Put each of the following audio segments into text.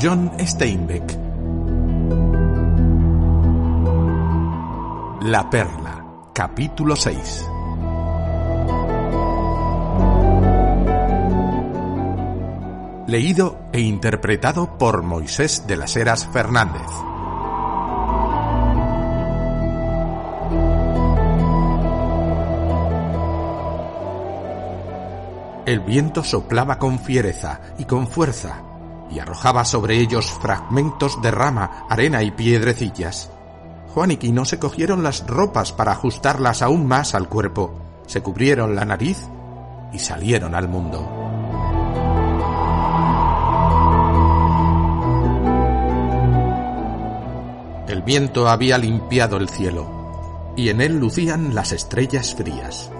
John Steinbeck. La Perla, capítulo 6. Leído e interpretado por Moisés de las Heras Fernández. El viento soplaba con fiereza y con fuerza y arrojaba sobre ellos fragmentos de rama, arena y piedrecillas. Juan y Quino se cogieron las ropas para ajustarlas aún más al cuerpo, se cubrieron la nariz y salieron al mundo. El viento había limpiado el cielo y en él lucían las estrellas frías.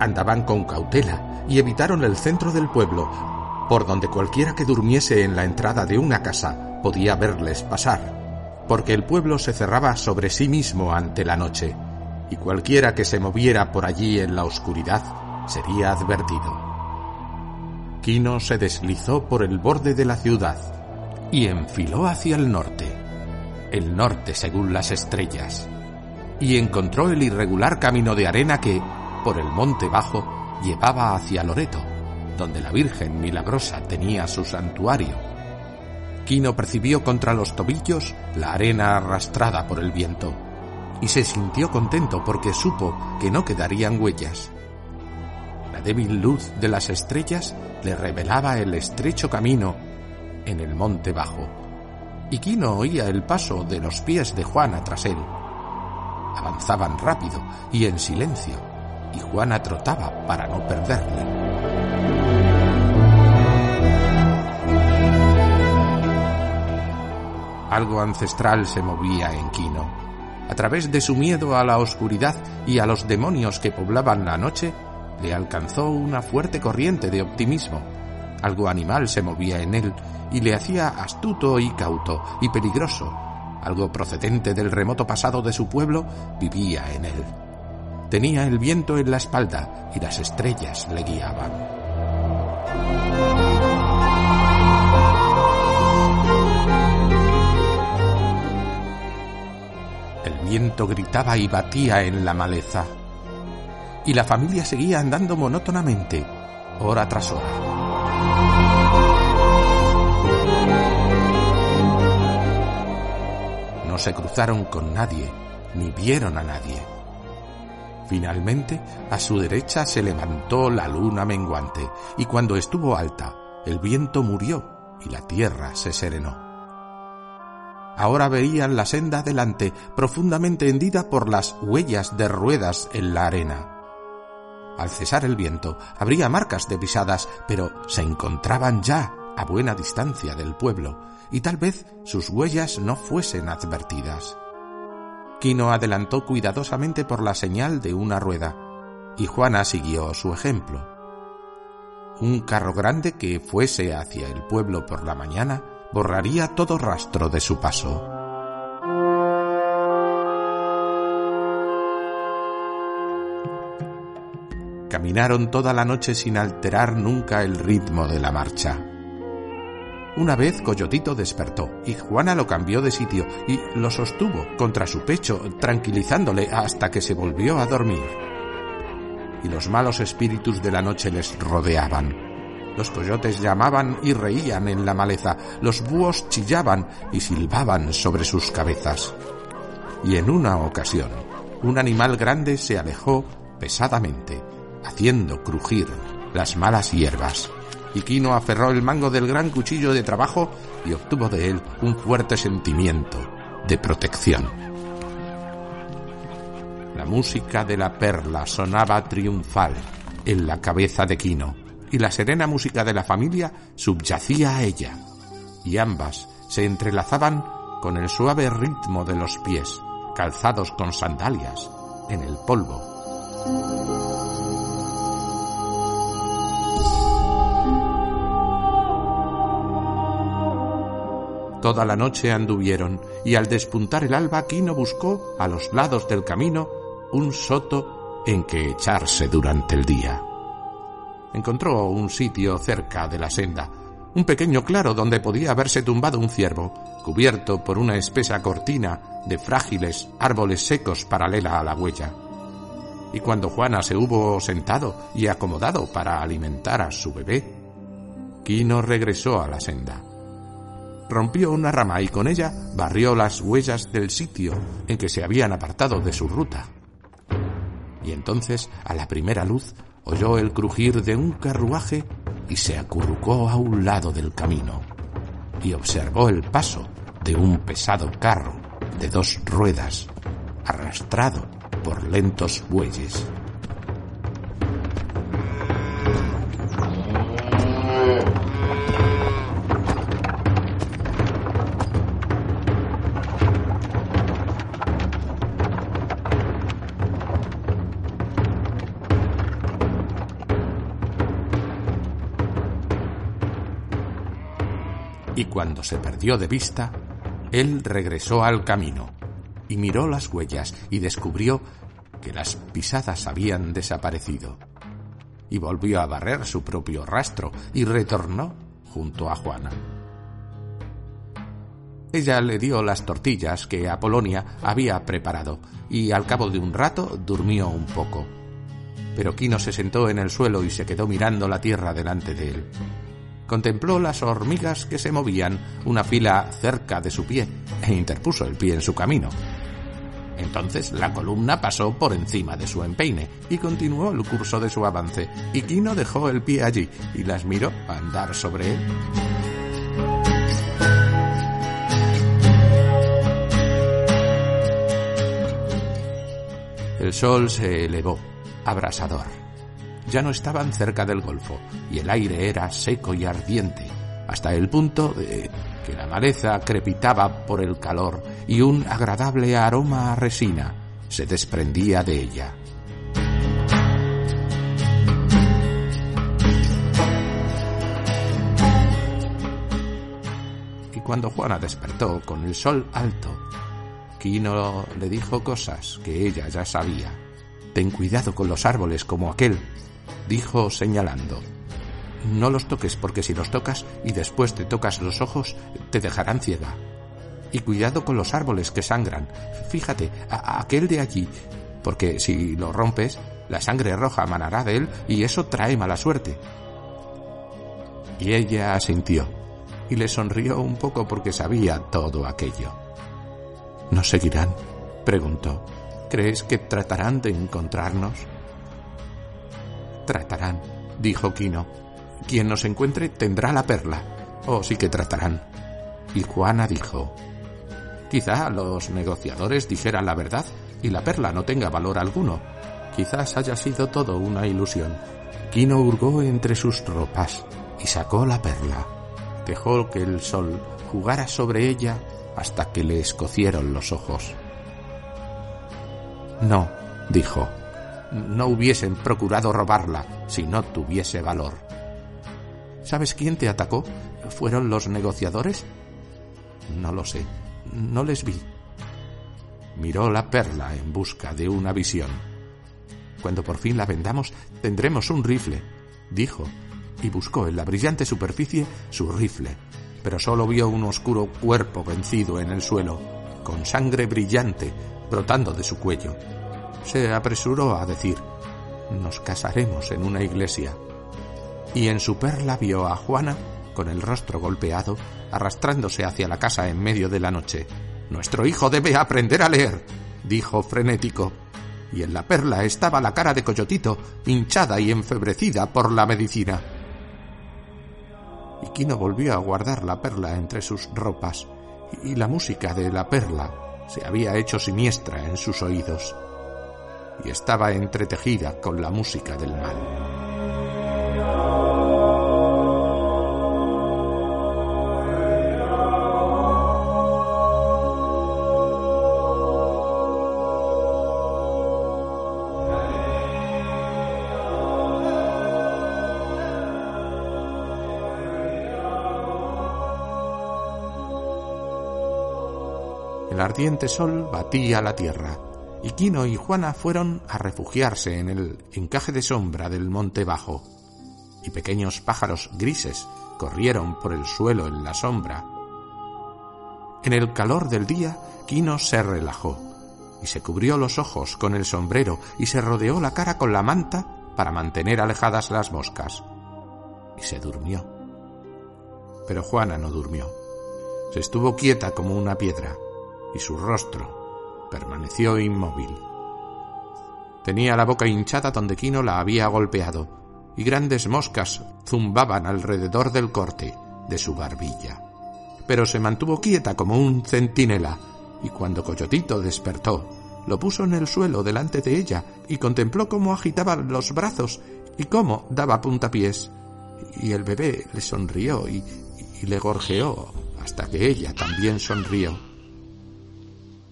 Andaban con cautela y evitaron el centro del pueblo, por donde cualquiera que durmiese en la entrada de una casa podía verles pasar, porque el pueblo se cerraba sobre sí mismo ante la noche, y cualquiera que se moviera por allí en la oscuridad sería advertido. Quino se deslizó por el borde de la ciudad y enfiló hacia el norte, el norte según las estrellas, y encontró el irregular camino de arena que, por el monte bajo, llevaba hacia Loreto, donde la Virgen Milagrosa tenía su santuario. Quino percibió contra los tobillos la arena arrastrada por el viento, y se sintió contento porque supo que no quedarían huellas. La débil luz de las estrellas le revelaba el estrecho camino en el monte bajo, y Quino oía el paso de los pies de Juana tras él. Avanzaban rápido y en silencio, y Juana trotaba para no perderle. Algo ancestral se movía en Quino. A través de su miedo a la oscuridad y a los demonios que poblaban la noche, le alcanzó una fuerte corriente de optimismo. Algo animal se movía en él y le hacía astuto y cauto y peligroso. Algo procedente del remoto pasado de su pueblo vivía en él. Tenía el viento en la espalda y las estrellas le guiaban. Viento gritaba y batía en la maleza. Y la familia seguía andando monótonamente, hora tras hora. No se cruzaron con nadie, ni vieron a nadie. Finalmente, a su derecha se levantó la luna menguante, y cuando estuvo alta, el viento murió y la tierra se serenó. Ahora veían la senda delante, profundamente hendida por las huellas de ruedas en la arena. Al cesar el viento, habría marcas de pisadas, pero se encontraban ya a buena distancia del pueblo, y tal vez sus huellas no fuesen advertidas. Quino adelantó cuidadosamente por la señal de una rueda, y Juana siguió su ejemplo. Un carro grande que fuese hacia el pueblo por la mañana borraría todo rastro de su paso. Caminaron toda la noche sin alterar nunca el ritmo de la marcha. Una vez Coyotito despertó y Juana lo cambió de sitio y lo sostuvo contra su pecho, tranquilizándole hasta que se volvió a dormir. Y los malos espíritus de la noche les rodeaban. Los coyotes llamaban y reían en la maleza, los búhos chillaban y silbaban sobre sus cabezas. Y en una ocasión, un animal grande se alejó pesadamente, haciendo crujir las malas hierbas y Quino aferró el mango del gran cuchillo de trabajo y obtuvo de él un fuerte sentimiento de protección. La música de la perla sonaba triunfal en la cabeza de Quino y la serena música de la familia subyacía a ella, y ambas se entrelazaban con el suave ritmo de los pies, calzados con sandalias, en el polvo. Toda la noche anduvieron, y al despuntar el alba Quino buscó a los lados del camino un soto en que echarse durante el día. Encontró un sitio cerca de la senda, un pequeño claro donde podía haberse tumbado un ciervo, cubierto por una espesa cortina de frágiles árboles secos paralela a la huella. Y cuando Juana se hubo sentado y acomodado para alimentar a su bebé, Quino regresó a la senda. Rompió una rama y con ella barrió las huellas del sitio en que se habían apartado de su ruta. Y entonces, a la primera luz, oyó el crujir de un carruaje y se acurrucó a un lado del camino y observó el paso de un pesado carro de dos ruedas arrastrado por lentos bueyes. Cuando se perdió de vista, él regresó al camino y miró las huellas y descubrió que las pisadas habían desaparecido. Y volvió a barrer su propio rastro y retornó junto a Juana. Ella le dio las tortillas que Apolonia había preparado y al cabo de un rato durmió un poco. Pero Quino se sentó en el suelo y se quedó mirando la tierra delante de él. Contempló las hormigas que se movían una fila cerca de su pie e interpuso el pie en su camino. Entonces la columna pasó por encima de su empeine y continuó el curso de su avance, y Quino dejó el pie allí y las miró andar sobre él. El sol se elevó, abrasador ya no estaban cerca del golfo y el aire era seco y ardiente, hasta el punto de que la maleza crepitaba por el calor y un agradable aroma a resina se desprendía de ella. Y cuando Juana despertó con el sol alto, Quino le dijo cosas que ella ya sabía. Ten cuidado con los árboles como aquel dijo señalando. No los toques porque si los tocas y después te tocas los ojos, te dejarán ciega. Y cuidado con los árboles que sangran. Fíjate, a, aquel de allí, porque si lo rompes, la sangre roja manará de él y eso trae mala suerte. Y ella asintió y le sonrió un poco porque sabía todo aquello. ¿Nos seguirán? preguntó. ¿Crees que tratarán de encontrarnos? Tratarán, dijo Quino. Quien nos encuentre tendrá la perla. Oh, sí que tratarán. Y Juana dijo, Quizá los negociadores dijeran la verdad y la perla no tenga valor alguno. Quizás haya sido todo una ilusión. Quino hurgó entre sus ropas y sacó la perla. Dejó que el sol jugara sobre ella hasta que le escocieron los ojos. No, dijo, no hubiesen procurado robarla si no tuviese valor. ¿Sabes quién te atacó? ¿Fueron los negociadores? No lo sé. No les vi. Miró la perla en busca de una visión. Cuando por fin la vendamos, tendremos un rifle, dijo, y buscó en la brillante superficie su rifle, pero solo vio un oscuro cuerpo vencido en el suelo, con sangre brillante brotando de su cuello se apresuró a decir, nos casaremos en una iglesia. Y en su perla vio a Juana, con el rostro golpeado, arrastrándose hacia la casa en medio de la noche. Nuestro hijo debe aprender a leer, dijo frenético. Y en la perla estaba la cara de Coyotito, hinchada y enfebrecida por la medicina. Y Quino volvió a guardar la perla entre sus ropas, y la música de la perla se había hecho siniestra en sus oídos y estaba entretejida con la música del mal. El ardiente sol batía la tierra y Quino y Juana fueron a refugiarse en el encaje de sombra del monte bajo. y pequeños pájaros grises corrieron por el suelo en la sombra. En el calor del día, Quino se relajó y se cubrió los ojos con el sombrero y se rodeó la cara con la manta para mantener alejadas las moscas. Y se durmió. Pero Juana no durmió. Se estuvo quieta como una piedra y su rostro permaneció inmóvil. Tenía la boca hinchada donde Quino la había golpeado y grandes moscas zumbaban alrededor del corte de su barbilla. Pero se mantuvo quieta como un centinela y cuando Coyotito despertó, lo puso en el suelo delante de ella y contempló cómo agitaba los brazos y cómo daba puntapiés. Y el bebé le sonrió y, y le gorjeó hasta que ella también sonrió.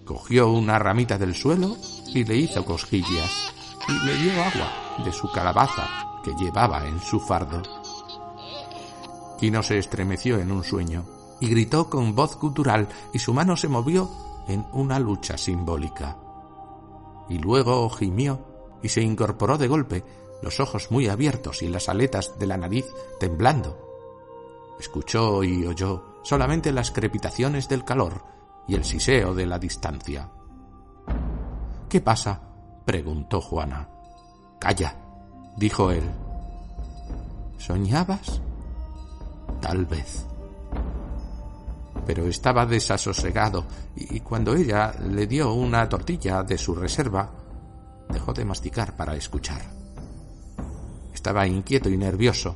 Cogió una ramita del suelo y le hizo cosquillas y le dio agua de su calabaza que llevaba en su fardo. Quino se estremeció en un sueño y gritó con voz gutural y su mano se movió en una lucha simbólica. Y luego gimió y se incorporó de golpe, los ojos muy abiertos y las aletas de la nariz temblando. Escuchó y oyó solamente las crepitaciones del calor y el siseo de la distancia. ¿Qué pasa? preguntó Juana. Calla, dijo él. ¿Soñabas? Tal vez pero estaba desasosegado y cuando ella le dio una tortilla de su reserva, dejó de masticar para escuchar. Estaba inquieto y nervioso.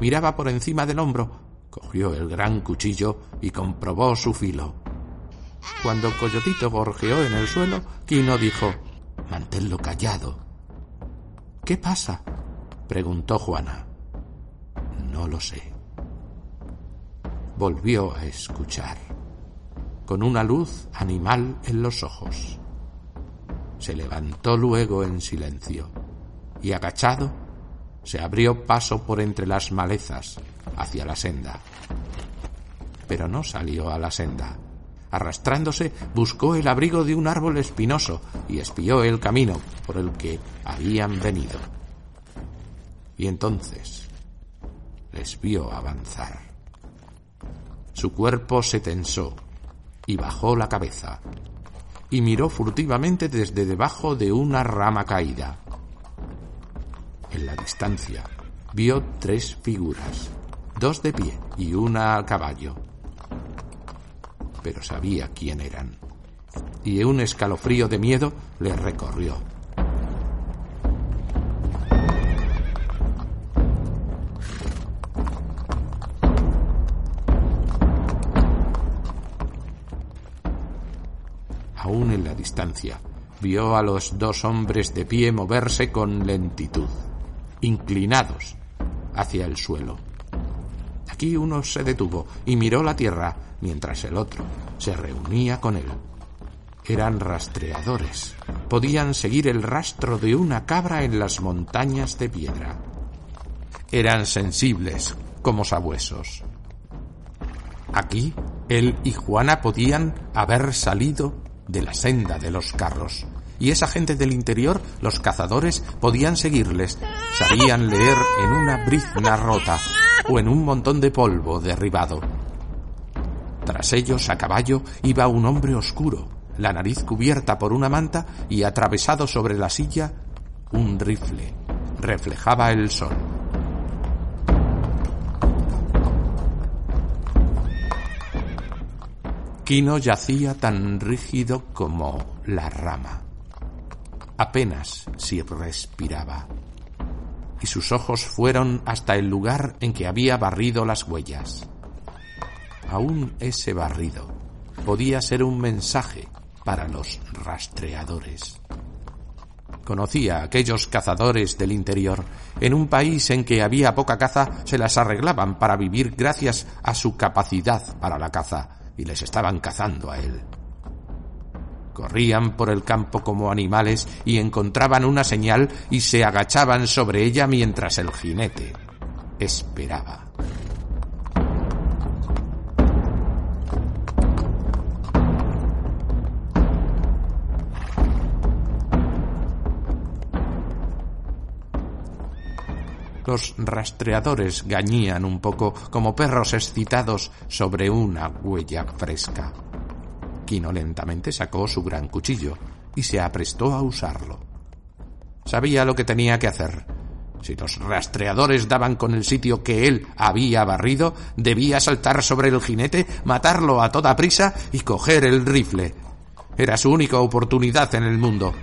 Miraba por encima del hombro, cogió el gran cuchillo y comprobó su filo. Cuando Coyotito gorjeó en el suelo, Quino dijo, Manténlo callado. ¿Qué pasa? preguntó Juana. No lo sé volvió a escuchar, con una luz animal en los ojos. Se levantó luego en silencio y agachado se abrió paso por entre las malezas hacia la senda. Pero no salió a la senda. Arrastrándose, buscó el abrigo de un árbol espinoso y espió el camino por el que habían venido. Y entonces les vio avanzar. Su cuerpo se tensó y bajó la cabeza y miró furtivamente desde debajo de una rama caída. En la distancia vio tres figuras, dos de pie y una a caballo. Pero sabía quién eran, y un escalofrío de miedo le recorrió. aún en la distancia, vio a los dos hombres de pie moverse con lentitud, inclinados hacia el suelo. Aquí uno se detuvo y miró la tierra mientras el otro se reunía con él. Eran rastreadores. Podían seguir el rastro de una cabra en las montañas de piedra. Eran sensibles como sabuesos. Aquí él y Juana podían haber salido de la senda de los carros. Y esa gente del interior, los cazadores, podían seguirles. Sabían leer en una brizna rota o en un montón de polvo derribado. Tras ellos, a caballo, iba un hombre oscuro, la nariz cubierta por una manta y atravesado sobre la silla un rifle. Reflejaba el sol. Quino yacía tan rígido como la rama. Apenas si respiraba. Y sus ojos fueron hasta el lugar en que había barrido las huellas. Aún ese barrido podía ser un mensaje para los rastreadores. Conocía a aquellos cazadores del interior. En un país en que había poca caza, se las arreglaban para vivir gracias a su capacidad para la caza y les estaban cazando a él. Corrían por el campo como animales y encontraban una señal y se agachaban sobre ella mientras el jinete esperaba. Los rastreadores gañían un poco como perros excitados sobre una huella fresca. Quino lentamente sacó su gran cuchillo y se aprestó a usarlo. Sabía lo que tenía que hacer. Si los rastreadores daban con el sitio que él había barrido, debía saltar sobre el jinete, matarlo a toda prisa y coger el rifle. Era su única oportunidad en el mundo.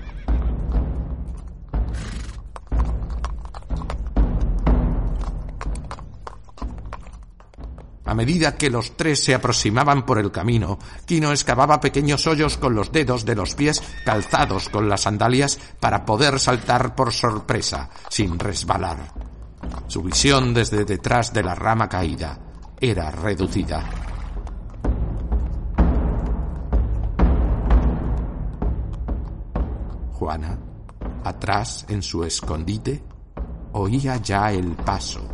A medida que los tres se aproximaban por el camino, Kino excavaba pequeños hoyos con los dedos de los pies calzados con las sandalias para poder saltar por sorpresa, sin resbalar. Su visión desde detrás de la rama caída era reducida. Juana, atrás en su escondite, oía ya el paso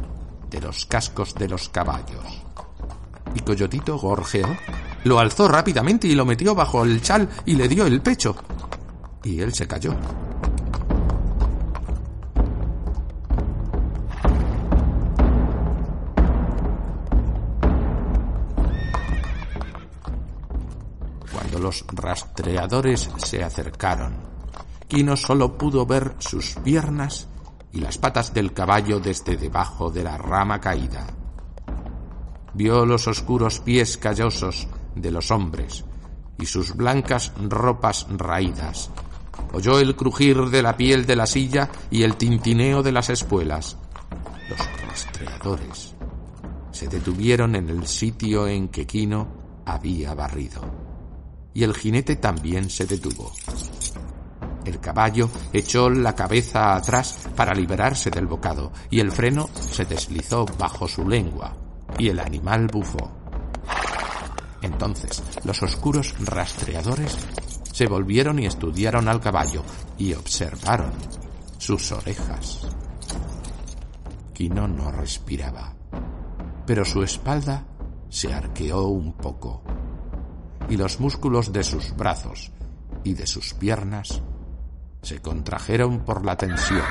de los cascos de los caballos y Coyotito gorjeó, lo alzó rápidamente y lo metió bajo el chal y le dio el pecho. Y él se cayó. Cuando los rastreadores se acercaron, Kino solo pudo ver sus piernas y las patas del caballo desde debajo de la rama caída vio los oscuros pies callosos de los hombres y sus blancas ropas raídas. Oyó el crujir de la piel de la silla y el tintineo de las espuelas. Los rastreadores se detuvieron en el sitio en que Quino había barrido. Y el jinete también se detuvo. El caballo echó la cabeza atrás para liberarse del bocado y el freno se deslizó bajo su lengua y el animal bufó. Entonces los oscuros rastreadores se volvieron y estudiaron al caballo y observaron sus orejas. Quino no respiraba, pero su espalda se arqueó un poco y los músculos de sus brazos y de sus piernas se contrajeron por la tensión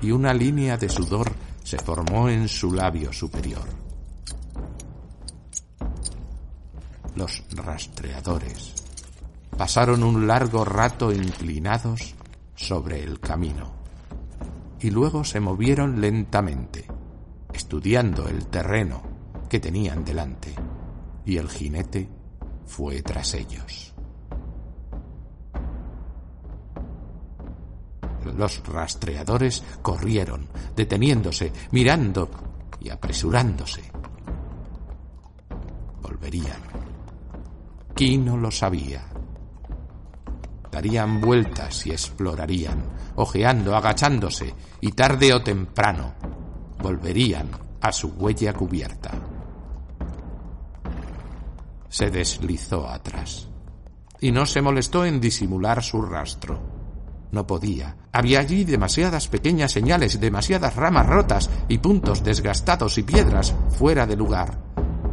y una línea de sudor se formó en su labio superior. Los rastreadores pasaron un largo rato inclinados sobre el camino y luego se movieron lentamente, estudiando el terreno que tenían delante, y el jinete fue tras ellos. Los rastreadores corrieron, deteniéndose, mirando y apresurándose. Volverían. Quino lo sabía. Darían vueltas y explorarían, ojeando, agachándose, y tarde o temprano volverían a su huella cubierta. Se deslizó atrás y no se molestó en disimular su rastro no podía. Había allí demasiadas pequeñas señales, demasiadas ramas rotas y puntos desgastados y piedras fuera de lugar.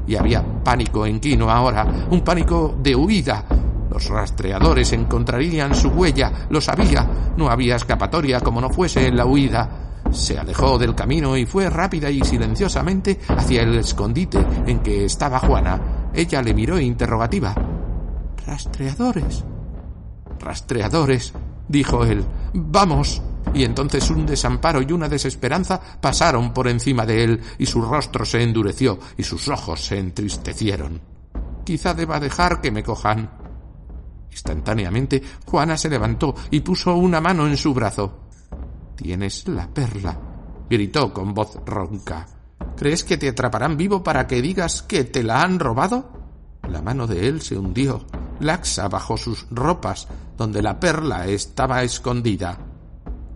Y había pánico en Quino ahora, un pánico de huida. Los rastreadores encontrarían su huella, lo sabía. No había escapatoria como no fuese en la huida. Se alejó del camino y fue rápida y silenciosamente hacia el escondite en que estaba Juana. Ella le miró interrogativa. Rastreadores. Rastreadores dijo él. Vamos. Y entonces un desamparo y una desesperanza pasaron por encima de él, y su rostro se endureció y sus ojos se entristecieron. Quizá deba dejar que me cojan. Instantáneamente, Juana se levantó y puso una mano en su brazo. Tienes la perla, gritó con voz ronca. ¿Crees que te atraparán vivo para que digas que te la han robado? La mano de él se hundió laxa bajo sus ropas, donde la perla estaba escondida.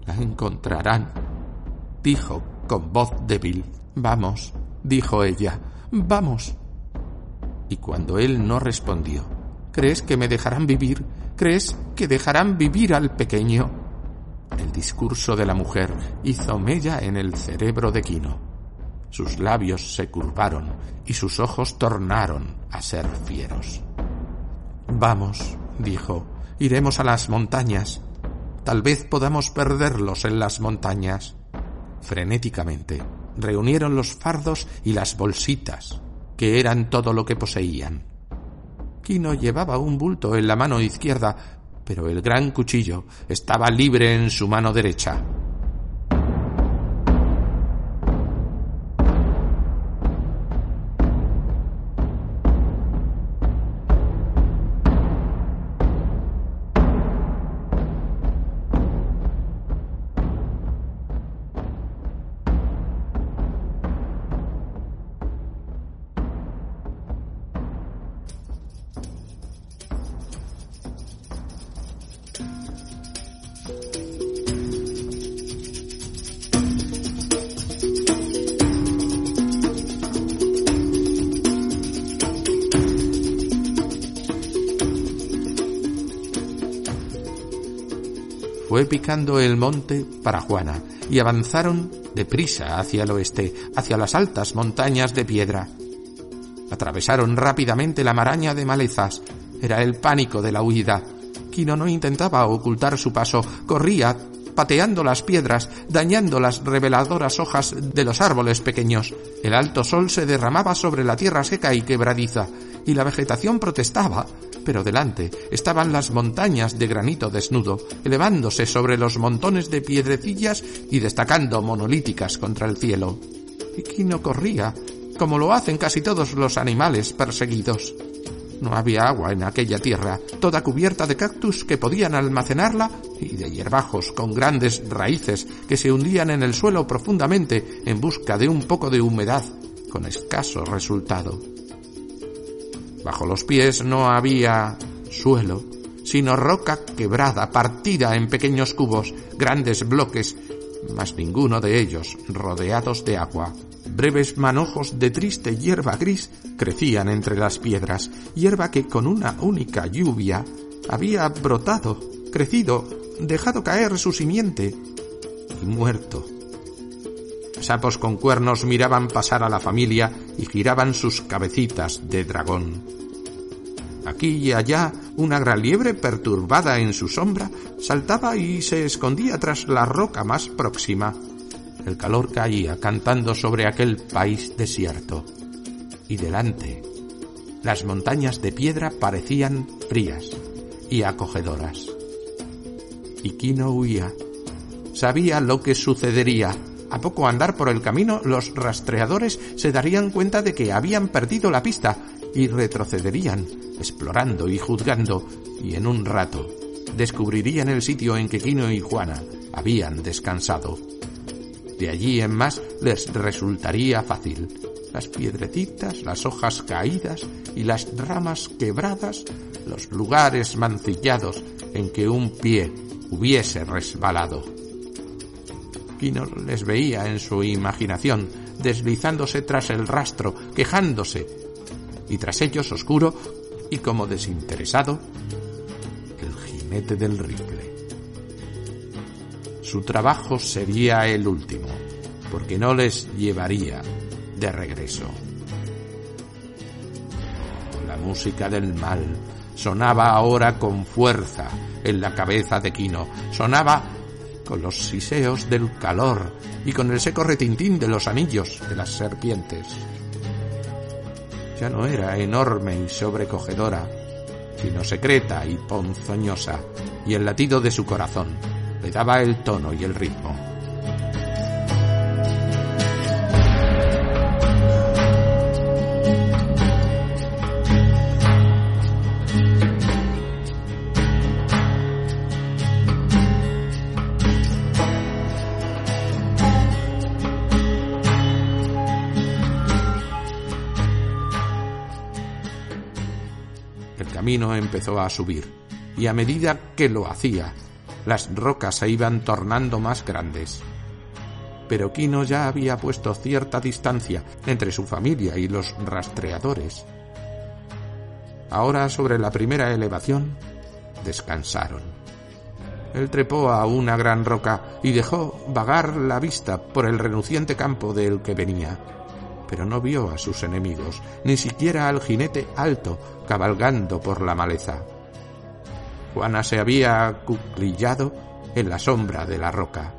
La encontrarán, dijo con voz débil. Vamos, dijo ella, vamos. Y cuando él no respondió, ¿crees que me dejarán vivir? ¿Crees que dejarán vivir al pequeño? El discurso de la mujer hizo mella en el cerebro de Quino. Sus labios se curvaron y sus ojos tornaron a ser fieros. Vamos, dijo, iremos a las montañas. Tal vez podamos perderlos en las montañas. Frenéticamente reunieron los fardos y las bolsitas, que eran todo lo que poseían. Quino llevaba un bulto en la mano izquierda, pero el gran cuchillo estaba libre en su mano derecha. Fue picando el monte para Juana y avanzaron deprisa hacia el oeste, hacia las altas montañas de piedra. Atravesaron rápidamente la maraña de malezas. Era el pánico de la huida. Quino no intentaba ocultar su paso, corría pateando las piedras, dañando las reveladoras hojas de los árboles pequeños. El alto sol se derramaba sobre la tierra seca y quebradiza, y la vegetación protestaba, pero delante estaban las montañas de granito desnudo, elevándose sobre los montones de piedrecillas y destacando monolíticas contra el cielo. Quino corría, como lo hacen casi todos los animales perseguidos. No había agua en aquella tierra, toda cubierta de cactus que podían almacenarla y de hierbajos con grandes raíces que se hundían en el suelo profundamente en busca de un poco de humedad, con escaso resultado. Bajo los pies no había suelo, sino roca quebrada, partida en pequeños cubos, grandes bloques, mas ninguno de ellos rodeados de agua. Breves manojos de triste hierba gris crecían entre las piedras, hierba que con una única lluvia había brotado, crecido, dejado caer su simiente y muerto. Sapos con cuernos miraban pasar a la familia y giraban sus cabecitas de dragón. Aquí y allá una gran liebre perturbada en su sombra saltaba y se escondía tras la roca más próxima. El calor caía cantando sobre aquel país desierto. Y delante, las montañas de piedra parecían frías y acogedoras. Y Kino huía. Sabía lo que sucedería a poco andar por el camino, los rastreadores se darían cuenta de que habían perdido la pista y retrocederían, explorando y juzgando, y en un rato descubrirían el sitio en que Quino y Juana habían descansado. De allí en más les resultaría fácil. Las piedrecitas, las hojas caídas y las ramas quebradas, los lugares mancillados en que un pie hubiese resbalado. Quino les veía en su imaginación, deslizándose tras el rastro, quejándose, y tras ellos oscuro y como desinteresado, el jinete del rifle. Su trabajo sería el último, porque no les llevaría de regreso. La música del mal sonaba ahora con fuerza en la cabeza de Quino, sonaba con los siseos del calor y con el seco retintín de los anillos de las serpientes. Ya no era enorme y sobrecogedora, sino secreta y ponzoñosa, y el latido de su corazón le daba el tono y el ritmo. Camino empezó a subir, y a medida que lo hacía, las rocas se iban tornando más grandes. Pero Quino ya había puesto cierta distancia entre su familia y los rastreadores. Ahora sobre la primera elevación descansaron. Él trepó a una gran roca y dejó vagar la vista por el reluciente campo del que venía pero no vio a sus enemigos, ni siquiera al jinete alto cabalgando por la maleza. Juana se había cuclillado en la sombra de la roca.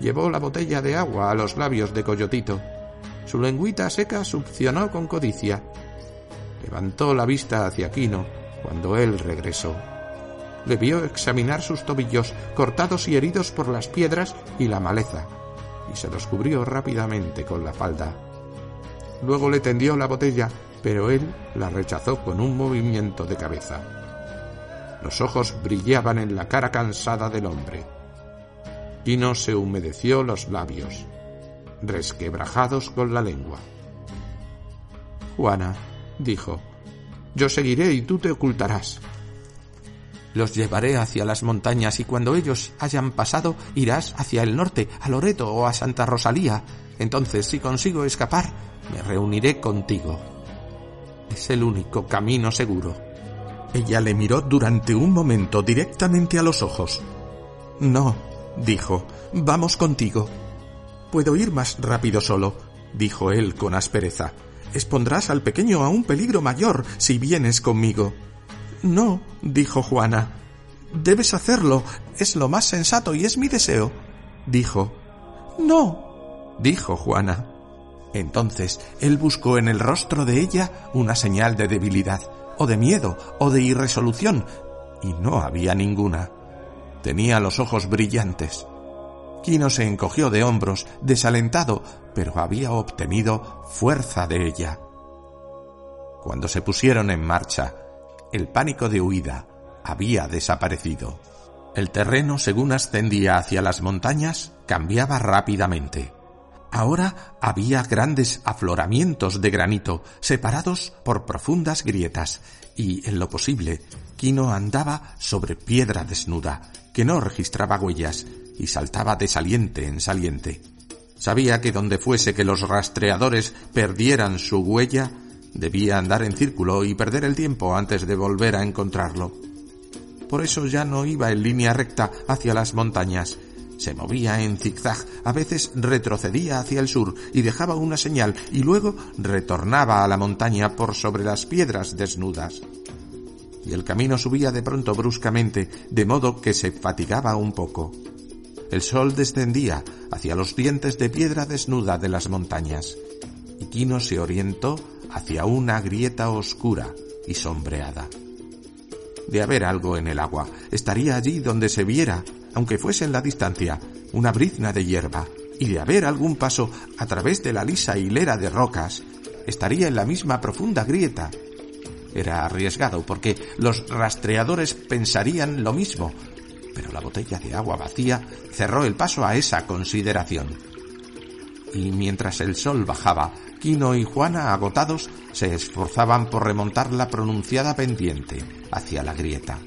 llevó la botella de agua a los labios de Coyotito. Su lengüita seca succionó con codicia. Levantó la vista hacia Quino cuando él regresó. Le vio examinar sus tobillos, cortados y heridos por las piedras y la maleza, y se los cubrió rápidamente con la falda. Luego le tendió la botella, pero él la rechazó con un movimiento de cabeza. Los ojos brillaban en la cara cansada del hombre. Quino se humedeció los labios, resquebrajados con la lengua. Juana, dijo, yo seguiré y tú te ocultarás. Los llevaré hacia las montañas y cuando ellos hayan pasado irás hacia el norte, a Loreto o a Santa Rosalía. Entonces, si consigo escapar, me reuniré contigo. Es el único camino seguro. Ella le miró durante un momento directamente a los ojos. No, dijo, vamos contigo. Puedo ir más rápido solo, dijo él con aspereza. Expondrás al pequeño a un peligro mayor si vienes conmigo. No, dijo Juana. Debes hacerlo. Es lo más sensato y es mi deseo. Dijo. No, dijo Juana. Entonces él buscó en el rostro de ella una señal de debilidad, o de miedo, o de irresolución, y no había ninguna. Tenía los ojos brillantes. Quino se encogió de hombros, desalentado, pero había obtenido fuerza de ella. Cuando se pusieron en marcha, el pánico de huida había desaparecido. El terreno, según ascendía hacia las montañas, cambiaba rápidamente. Ahora había grandes afloramientos de granito, separados por profundas grietas, y, en lo posible, Quino andaba sobre piedra desnuda, que no registraba huellas, y saltaba de saliente en saliente. Sabía que donde fuese que los rastreadores perdieran su huella, debía andar en círculo y perder el tiempo antes de volver a encontrarlo. Por eso ya no iba en línea recta hacia las montañas. Se movía en zigzag, a veces retrocedía hacia el sur y dejaba una señal y luego retornaba a la montaña por sobre las piedras desnudas. Y el camino subía de pronto bruscamente, de modo que se fatigaba un poco. El sol descendía hacia los dientes de piedra desnuda de las montañas, y Quino se orientó hacia una grieta oscura y sombreada. De haber algo en el agua, estaría allí donde se viera, aunque fuese en la distancia, una brizna de hierba, y de haber algún paso a través de la lisa hilera de rocas, estaría en la misma profunda grieta. Era arriesgado porque los rastreadores pensarían lo mismo, pero la botella de agua vacía cerró el paso a esa consideración. Y mientras el sol bajaba, Quino y Juana, agotados, se esforzaban por remontar la pronunciada pendiente hacia la grieta.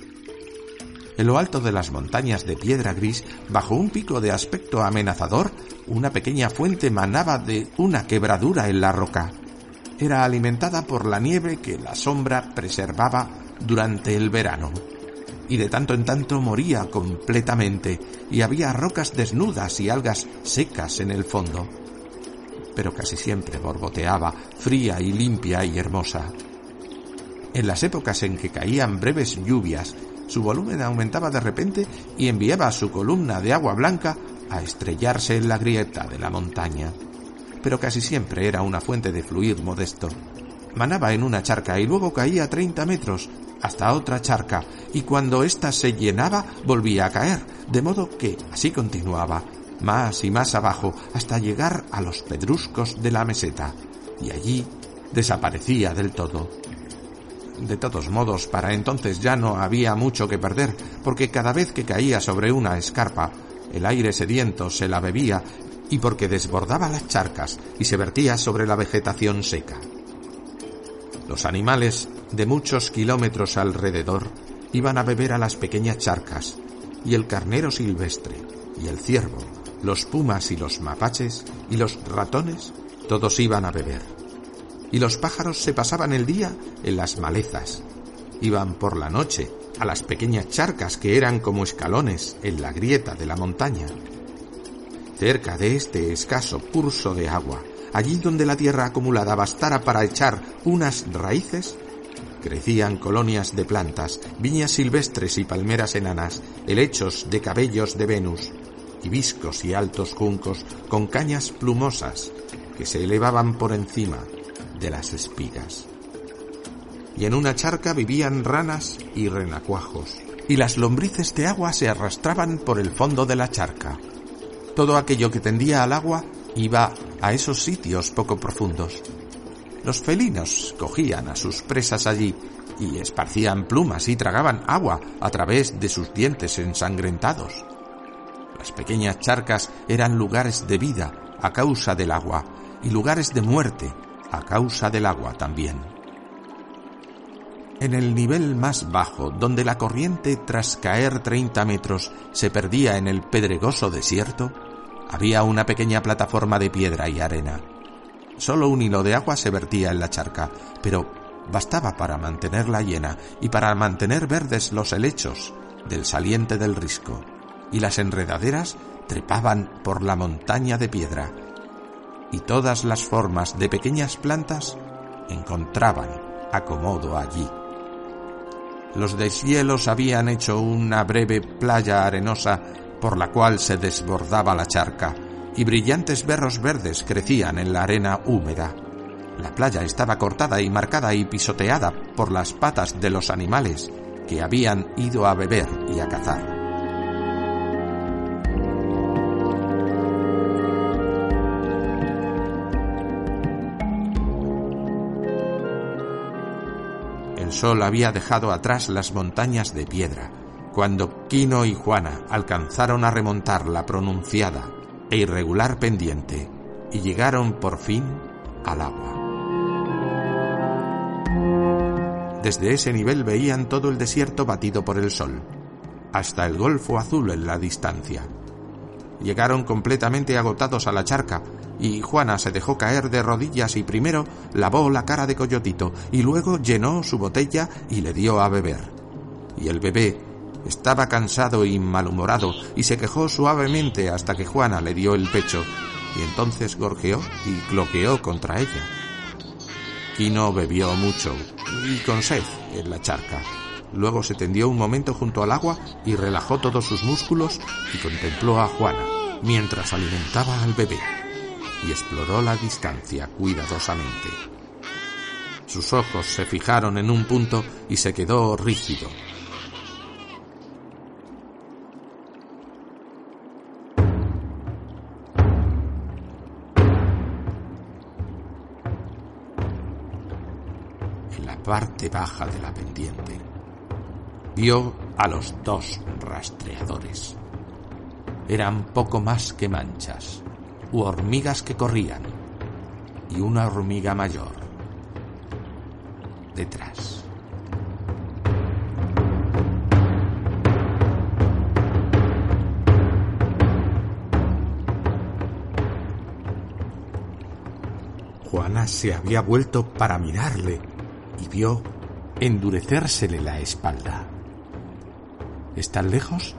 En lo alto de las montañas de piedra gris, bajo un pico de aspecto amenazador, una pequeña fuente manaba de una quebradura en la roca. Era alimentada por la nieve que la sombra preservaba durante el verano y de tanto en tanto moría completamente, y había rocas desnudas y algas secas en el fondo. Pero casi siempre borboteaba, fría y limpia y hermosa. En las épocas en que caían breves lluvias, su volumen aumentaba de repente y enviaba su columna de agua blanca a estrellarse en la grieta de la montaña. Pero casi siempre era una fuente de fluir modesto. Manaba en una charca y luego caía a treinta metros hasta otra charca, y cuando ésta se llenaba volvía a caer, de modo que así continuaba, más y más abajo, hasta llegar a los pedruscos de la meseta, y allí desaparecía del todo. De todos modos, para entonces ya no había mucho que perder, porque cada vez que caía sobre una escarpa, el aire sediento se la bebía y porque desbordaba las charcas y se vertía sobre la vegetación seca. Los animales de muchos kilómetros alrededor iban a beber a las pequeñas charcas, y el carnero silvestre, y el ciervo, los pumas y los mapaches, y los ratones, todos iban a beber. Y los pájaros se pasaban el día en las malezas. Iban por la noche a las pequeñas charcas que eran como escalones en la grieta de la montaña. Cerca de este escaso curso de agua, allí donde la tierra acumulada bastara para echar unas raíces, Crecían colonias de plantas, viñas silvestres y palmeras enanas, helechos de cabellos de Venus, hibiscos y altos juncos con cañas plumosas que se elevaban por encima de las espigas. Y en una charca vivían ranas y renacuajos, y las lombrices de agua se arrastraban por el fondo de la charca. Todo aquello que tendía al agua iba a esos sitios poco profundos. Los felinos cogían a sus presas allí y esparcían plumas y tragaban agua a través de sus dientes ensangrentados. Las pequeñas charcas eran lugares de vida a causa del agua y lugares de muerte a causa del agua también. En el nivel más bajo, donde la corriente tras caer 30 metros se perdía en el pedregoso desierto, había una pequeña plataforma de piedra y arena. Solo un hilo de agua se vertía en la charca, pero bastaba para mantenerla llena y para mantener verdes los helechos del saliente del risco, y las enredaderas trepaban por la montaña de piedra, y todas las formas de pequeñas plantas encontraban acomodo allí. Los deshielos habían hecho una breve playa arenosa por la cual se desbordaba la charca, y brillantes berros verdes crecían en la arena húmeda. La playa estaba cortada y marcada y pisoteada por las patas de los animales que habían ido a beber y a cazar. Sol había dejado atrás las montañas de piedra, cuando Quino y Juana alcanzaron a remontar la pronunciada e irregular pendiente y llegaron por fin al agua. Desde ese nivel veían todo el desierto batido por el sol, hasta el Golfo Azul en la distancia. Llegaron completamente agotados a la charca, y Juana se dejó caer de rodillas y primero lavó la cara de Coyotito y luego llenó su botella y le dio a beber. Y el bebé estaba cansado y malhumorado y se quejó suavemente hasta que Juana le dio el pecho y entonces gorjeó y cloqueó contra ella. Quino bebió mucho y con sed en la charca. Luego se tendió un momento junto al agua y relajó todos sus músculos y contempló a Juana mientras alimentaba al bebé y exploró la distancia cuidadosamente. Sus ojos se fijaron en un punto y se quedó rígido. parte baja de la pendiente, vio a los dos rastreadores. Eran poco más que manchas, u hormigas que corrían, y una hormiga mayor detrás. Juana se había vuelto para mirarle y vio endurecérsele la espalda. ¿Están lejos?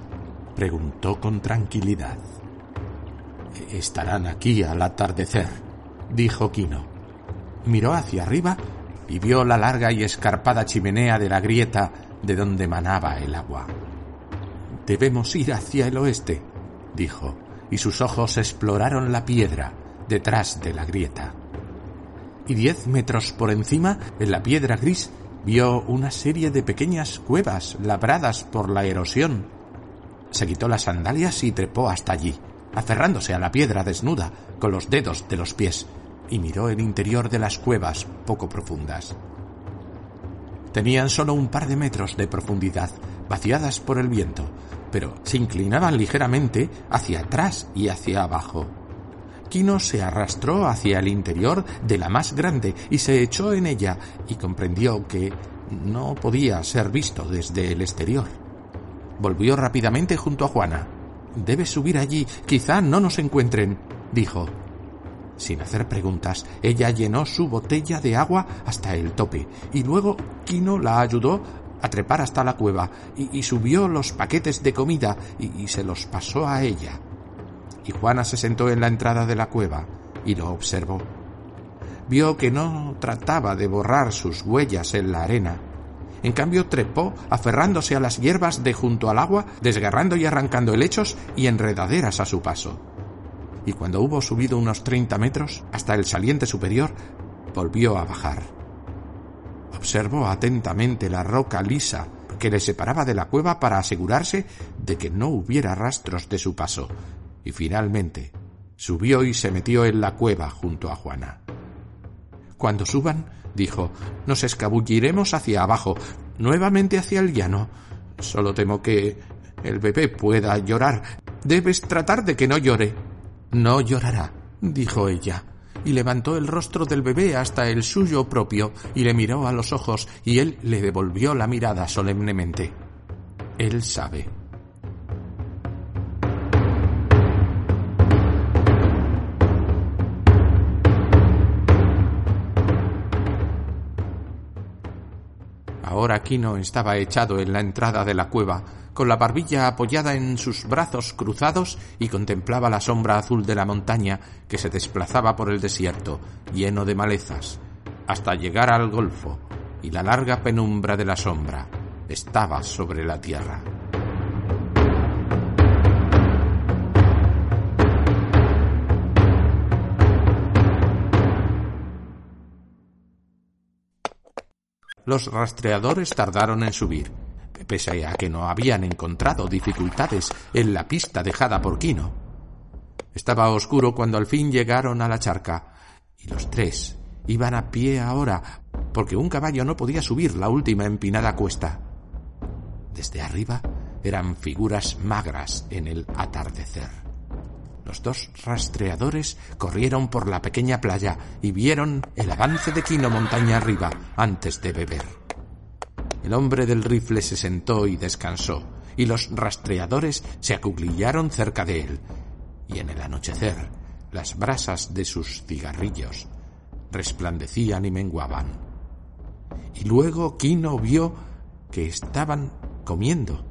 preguntó con tranquilidad. Estarán aquí al atardecer, dijo Quino. Miró hacia arriba y vio la larga y escarpada chimenea de la grieta de donde manaba el agua. Debemos ir hacia el oeste, dijo, y sus ojos exploraron la piedra detrás de la grieta y diez metros por encima, en la piedra gris, vio una serie de pequeñas cuevas labradas por la erosión. Se quitó las sandalias y trepó hasta allí, aferrándose a la piedra desnuda con los dedos de los pies, y miró el interior de las cuevas poco profundas. Tenían solo un par de metros de profundidad, vaciadas por el viento, pero se inclinaban ligeramente hacia atrás y hacia abajo. Quino se arrastró hacia el interior de la más grande y se echó en ella y comprendió que no podía ser visto desde el exterior. Volvió rápidamente junto a Juana. Debes subir allí, quizá no nos encuentren, dijo. Sin hacer preguntas, ella llenó su botella de agua hasta el tope y luego Quino la ayudó a trepar hasta la cueva y, subió los paquetes de comida y se los pasó a ella y Juana se sentó en la entrada de la cueva y lo observó. Vio que no trataba de borrar sus huellas en la arena En cambio, trepó aferrándose a las hierbas de junto al agua, desgarrando y arrancando helechos y enredaderas a su paso. Y cuando hubo subido unos treinta metros hasta el saliente superior, volvió a bajar. Observó atentamente la roca lisa que le separaba de la cueva para asegurarse de que no hubiera rastros de su paso, y finalmente subió y se metió en la cueva junto a Juana. Cuando suban, dijo, nos escabulliremos hacia abajo, nuevamente hacia el llano. Solo temo que el bebé pueda llorar. Debes tratar de que no llore. No llorará, dijo ella y levantó el rostro del bebé hasta el suyo propio y le miró a los ojos y él le devolvió la mirada solemnemente. Él sabe. Ahora Quino estaba echado en la entrada de la cueva, con la barbilla apoyada en sus brazos cruzados y contemplaba la sombra azul de la montaña que se desplazaba por el desierto, lleno de malezas, hasta llegar al golfo, y la larga penumbra de la sombra estaba sobre la tierra. Los rastreadores tardaron en subir, pese a que no habían encontrado dificultades en la pista dejada por Quino. Estaba oscuro cuando al fin llegaron a la charca, y los tres iban a pie ahora, porque un caballo no podía subir la última empinada cuesta. Desde arriba eran figuras magras en el atardecer. Los dos rastreadores corrieron por la pequeña playa y vieron el avance de Quino montaña arriba antes de beber. El hombre del rifle se sentó y descansó, y los rastreadores se acuclillaron cerca de él. Y en el anochecer, las brasas de sus cigarrillos resplandecían y menguaban. Y luego Quino vio que estaban comiendo,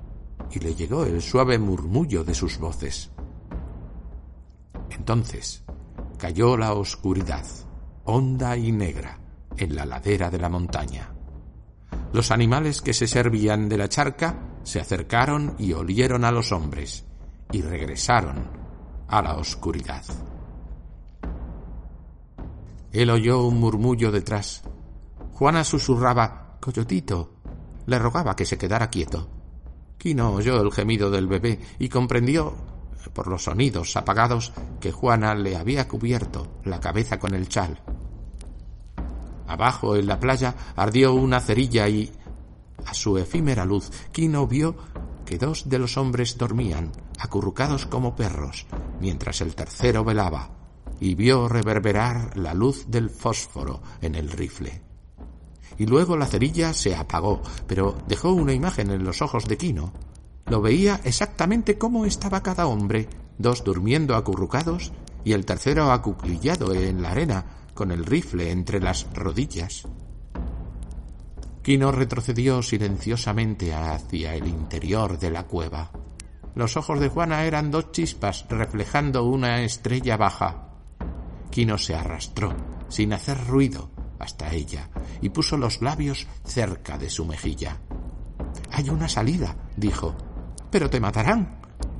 y le llegó el suave murmullo de sus voces. Entonces cayó la oscuridad, honda y negra, en la ladera de la montaña. Los animales que se servían de la charca se acercaron y olieron a los hombres y regresaron a la oscuridad. Él oyó un murmullo detrás. Juana susurraba Coyotito. Le rogaba que se quedara quieto. Quino oyó el gemido del bebé y comprendió por los sonidos apagados que Juana le había cubierto la cabeza con el chal. Abajo en la playa ardió una cerilla y, a su efímera luz, Quino vio que dos de los hombres dormían, acurrucados como perros, mientras el tercero velaba, y vio reverberar la luz del fósforo en el rifle. Y luego la cerilla se apagó, pero dejó una imagen en los ojos de Quino, lo veía exactamente cómo estaba cada hombre, dos durmiendo acurrucados y el tercero acuclillado en la arena con el rifle entre las rodillas. Quino retrocedió silenciosamente hacia el interior de la cueva. Los ojos de Juana eran dos chispas reflejando una estrella baja. Quino se arrastró, sin hacer ruido, hasta ella y puso los labios cerca de su mejilla. Hay una salida, dijo, pero te matarán.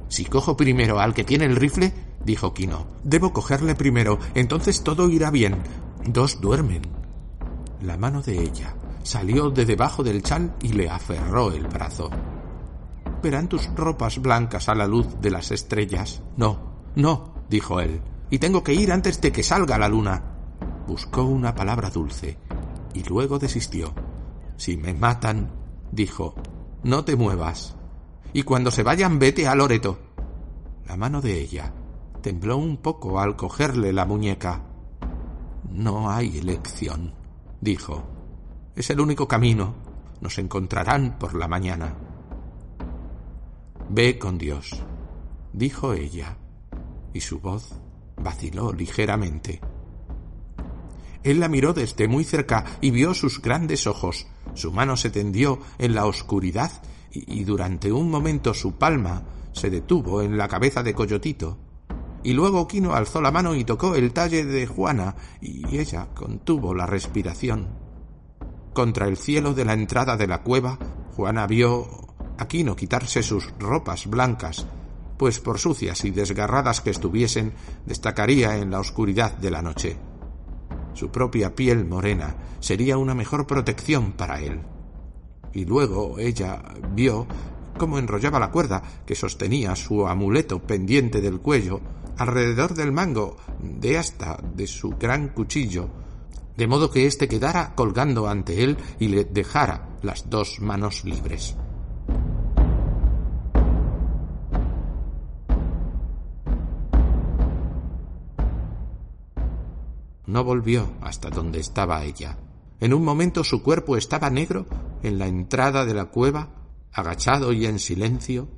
Si cojo primero al que tiene el rifle, dijo Quino, debo cogerle primero, entonces todo irá bien. Dos duermen. La mano de ella salió de debajo del chal y le aferró el brazo. ¿Verán tus ropas blancas a la luz de las estrellas? No, no, dijo él, y tengo que ir antes de que salga la luna. Buscó una palabra dulce y luego desistió. Si me matan, dijo, no te muevas y cuando se vayan vete a Loreto. La mano de ella tembló un poco al cogerle la muñeca. No hay elección, dijo. Es el único camino. Nos encontrarán por la mañana. Ve con Dios, dijo ella, y su voz vaciló ligeramente. Él la miró desde muy cerca y vio sus grandes ojos. Su mano se tendió en la oscuridad y, durante un momento su palma se detuvo en la cabeza de Coyotito. Y luego Quino alzó la mano y tocó el talle de Juana, y ella contuvo la respiración. contra el cielo de la entrada de la cueva, Juana vio a Quino quitarse sus ropas blancas, pues por sucias y desgarradas que estuviesen, destacaría en la oscuridad de la noche. Su propia piel morena sería una mejor protección para él. Y luego ella vio cómo enrollaba la cuerda que sostenía su amuleto pendiente del cuello alrededor del mango de asta de su gran cuchillo, de modo que éste quedara colgando ante él y le dejara las dos manos libres. No volvió hasta donde estaba ella. En un momento su cuerpo estaba negro en la entrada de la cueva, agachado y en silencio,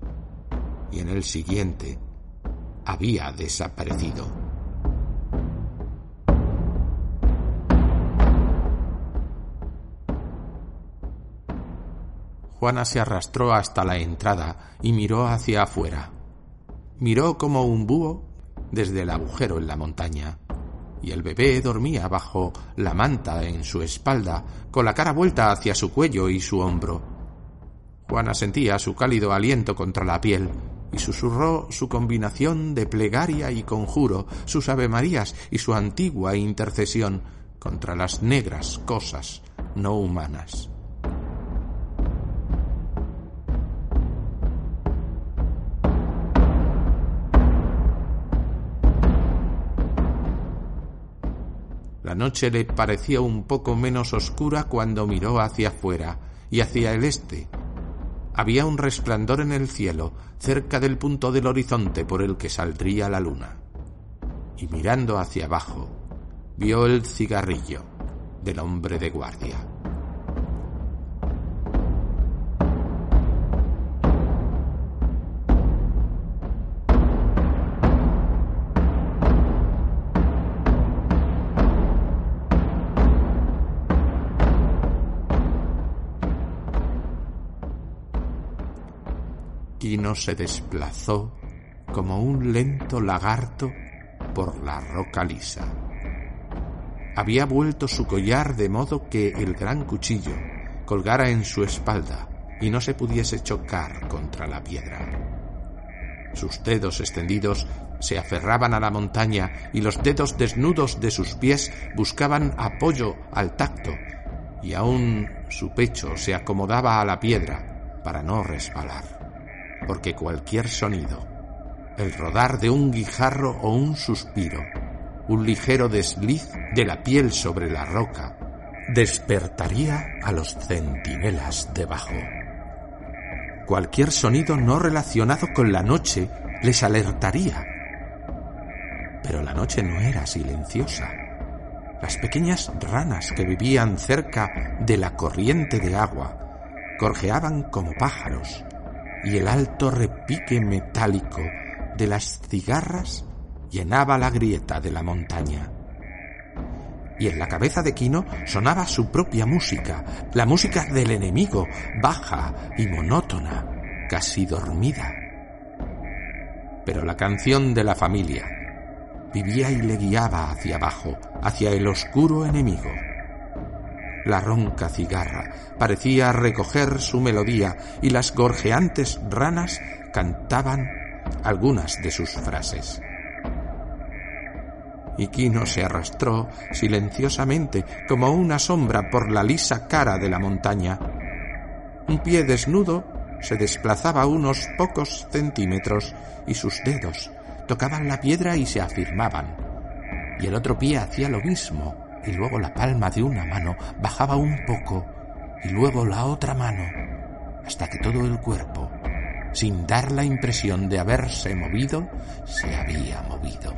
y en el siguiente había desaparecido. Juana se arrastró hasta la entrada y miró hacia afuera. Miró como un búho desde el agujero en la montaña, y el bebé dormía bajo la manta en su espalda, con la cara vuelta hacia su cuello y su hombro. Juana sentía su cálido aliento contra la piel y susurró su combinación de plegaria y conjuro, sus avemarías y su antigua intercesión contra las negras cosas no humanas. La noche le parecía un poco menos oscura cuando miró hacia afuera y hacia el este. Había un resplandor en el cielo, cerca del punto del horizonte por el que saldría la luna. Y mirando hacia abajo, vio el cigarrillo del hombre de guardia. Quino se desplazó como un lento lagarto por la roca lisa. Había vuelto su collar de modo que el gran cuchillo colgara en su espalda y no se pudiese chocar contra la piedra. Sus dedos extendidos se aferraban a la montaña y los dedos desnudos de sus pies buscaban apoyo al tacto, y aún su pecho se acomodaba a la piedra para no resbalar porque cualquier sonido, el rodar de un guijarro o un suspiro, un ligero desliz de la piel sobre la roca, despertaría a los centinelas debajo. Cualquier sonido no relacionado con la noche les alertaría. Pero la noche no era silenciosa. Las pequeñas ranas que vivían cerca de la corriente de agua gorjeaban como pájaros y el alto repique metálico de las cigarras llenaba la grieta de la montaña. Y en la cabeza de Quino sonaba su propia música, la música del enemigo, baja y monótona, casi dormida. Pero la canción de la familia vivía y le guiaba hacia abajo, hacia el oscuro enemigo. La ronca cigarra parecía recoger su melodía y las gorjeantes ranas cantaban algunas de sus frases. Y Quino se arrastró silenciosamente como una sombra por la lisa cara de la montaña. Un pie desnudo se desplazaba unos pocos centímetros y sus dedos tocaban la piedra y se afirmaban. Y el otro pie hacía lo mismo y luego la palma de una mano bajaba un poco y luego la otra mano, hasta que todo el cuerpo, sin dar la impresión de haberse movido, se había movido.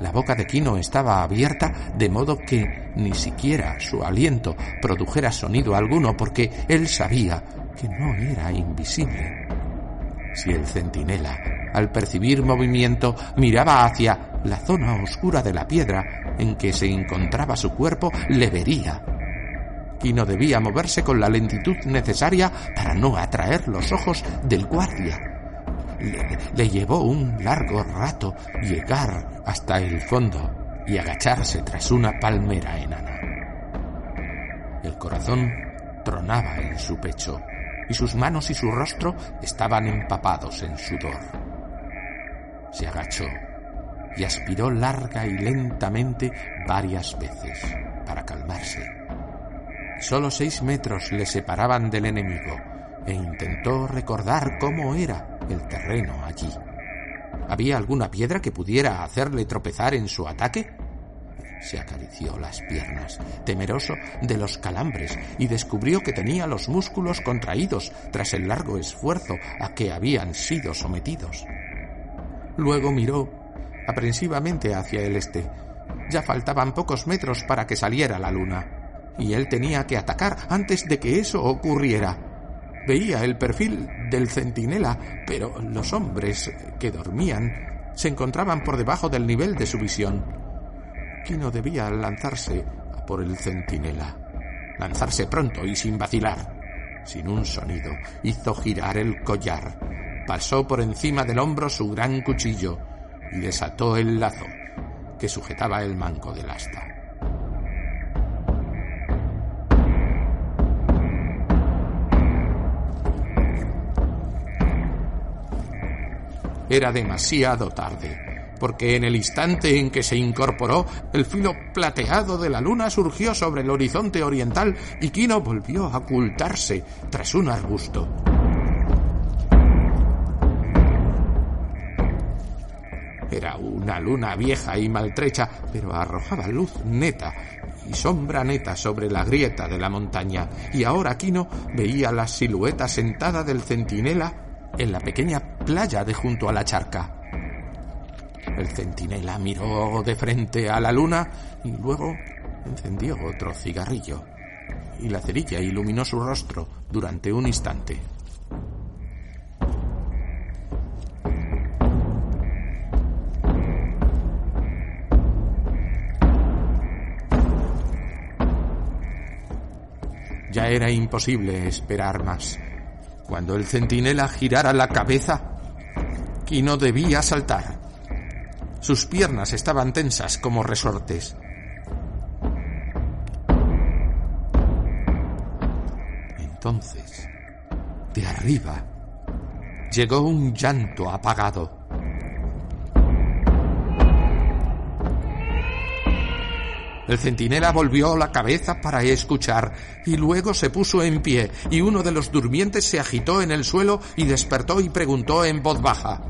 La boca de Quino estaba abierta de modo que ni siquiera su aliento produjera sonido alguno porque él sabía que no era invisible. Si el centinela, al percibir movimiento, miraba hacia la zona oscura de la piedra en que se encontraba su cuerpo, le vería. Y no debía moverse con la lentitud necesaria para no atraer los ojos del guardia. le, llevó un largo rato llegar hasta el fondo y agacharse tras una palmera enana. El corazón tronaba en su pecho y sus manos y su rostro estaban empapados en sudor. Se agachó y aspiró larga y lentamente varias veces para calmarse. Solo seis metros le separaban del enemigo e intentó recordar cómo era el terreno allí. ¿Había alguna piedra que pudiera hacerle tropezar en su ataque? Se acarició las piernas, temeroso de los calambres, y descubrió que tenía los músculos contraídos tras el largo esfuerzo a que habían sido sometidos. Luego miró aprensivamente hacia el este. Ya faltaban pocos metros para que saliera la luna, y él tenía que atacar antes de que eso ocurriera. Veía el perfil del centinela, pero los hombres que dormían se encontraban por debajo del nivel de su visión. Kino debía lanzarse por el centinela. Lanzarse pronto y sin vacilar. Sin un sonido, hizo girar el collar. Pasó por encima del hombro su gran cuchillo y desató el lazo que sujetaba el manco del asta. Era demasiado tarde, porque en el instante en que se incorporó, el filo plateado de la luna surgió sobre el horizonte oriental y Kino volvió a ocultarse tras un arbusto. Era una luna vieja y maltrecha, pero arrojaba luz neta y sombra neta sobre la grieta de la montaña, y ahora Kino veía la silueta sentada del centinela en la pequeña playa de junto a la charca. El centinela miró de frente a la luna y luego encendió otro cigarrillo. Y la cerilla iluminó su rostro durante un instante. Ya era imposible esperar más. Cuando el centinela girara la cabeza, Kino debía saltar. Sus piernas estaban tensas como resortes. Entonces, de arriba, llegó un llanto apagado. El centinela volvió la cabeza para escuchar y luego se puso en pie y uno de los durmientes se agitó en el suelo y despertó y preguntó en voz baja.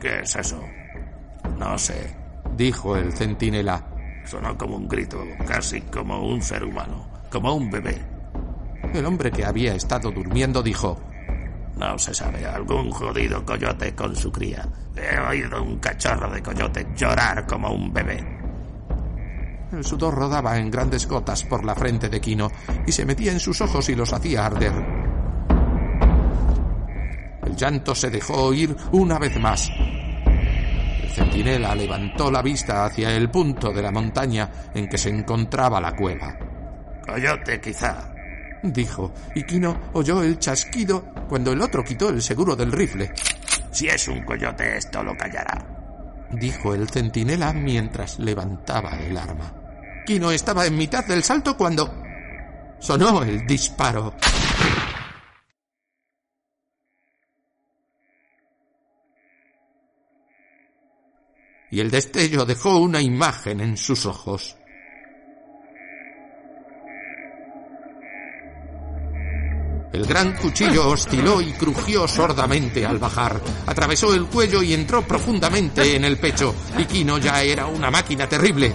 ¿Qué es eso? No sé, dijo el centinela. Sonó como un grito, casi como un ser humano, como un bebé. El hombre que había estado durmiendo dijo, no se sabe, algún jodido coyote con su cría. He oído un cachorro de coyote llorar como un bebé. El sudor rodaba en grandes gotas por la frente de Quino y se metía en sus ojos y los hacía arder. El llanto se dejó oír una vez más. El centinela levantó la vista hacia el punto de la montaña en que se encontraba la cueva. Coyote, quizá, dijo, y Quino oyó el chasquido cuando el otro quitó el seguro del rifle. Si es un coyote, esto lo callará, dijo el centinela mientras levantaba el arma. Kino estaba en mitad del salto cuando sonó el disparo. Y el destello dejó una imagen en sus ojos. El gran cuchillo osciló y crujió sordamente al bajar. Atravesó el cuello y entró profundamente en el pecho. Y Kino ya era una máquina terrible.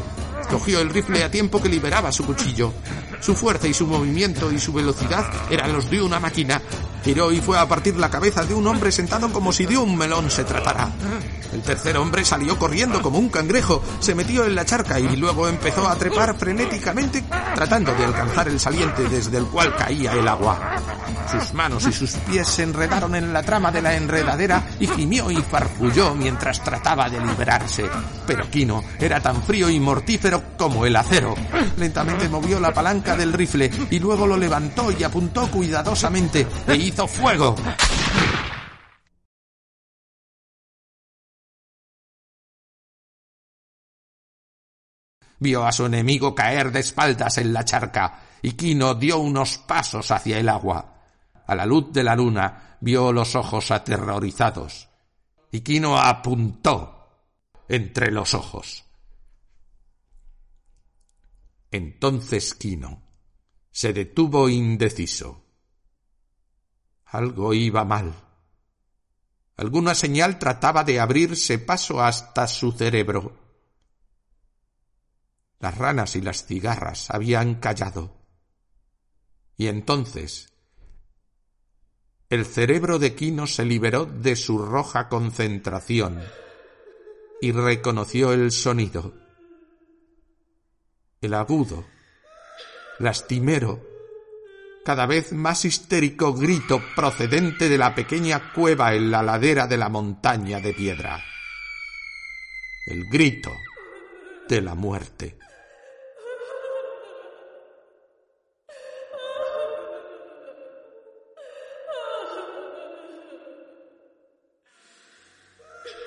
Cogió el rifle a tiempo que liberaba su cuchillo. Su fuerza y su movimiento y su velocidad eran los de una máquina. Giró y fue a partir la cabeza de un hombre sentado como si de un melón se tratara. El tercer hombre salió corriendo como un cangrejo, se metió en la charca y luego empezó a trepar frenéticamente tratando de alcanzar el saliente desde el cual caía el agua. Sus manos y sus pies se enredaron en la trama de la enredadera y gimió y farfulló mientras trataba de liberarse. Pero Kino era tan frío y mortífero como el acero. Lentamente movió la palanca del rifle y luego lo levantó y apuntó cuidadosamente e hizo fuego. Vio a su enemigo caer de espaldas en la charca y Kino dio unos pasos hacia el agua. A la luz de la luna vio los ojos aterrorizados. Y Kino apuntó entre los ojos. Entonces Quino se detuvo indeciso. Algo iba mal. Alguna señal trataba de abrirse paso hasta su cerebro. Las ranas y las cigarras habían callado. Y entonces el cerebro de Quino se liberó de su roja concentración y reconoció el sonido. El agudo, lastimero, cada vez más histérico grito procedente de la pequeña cueva en la ladera de la montaña de piedra. El grito de la muerte.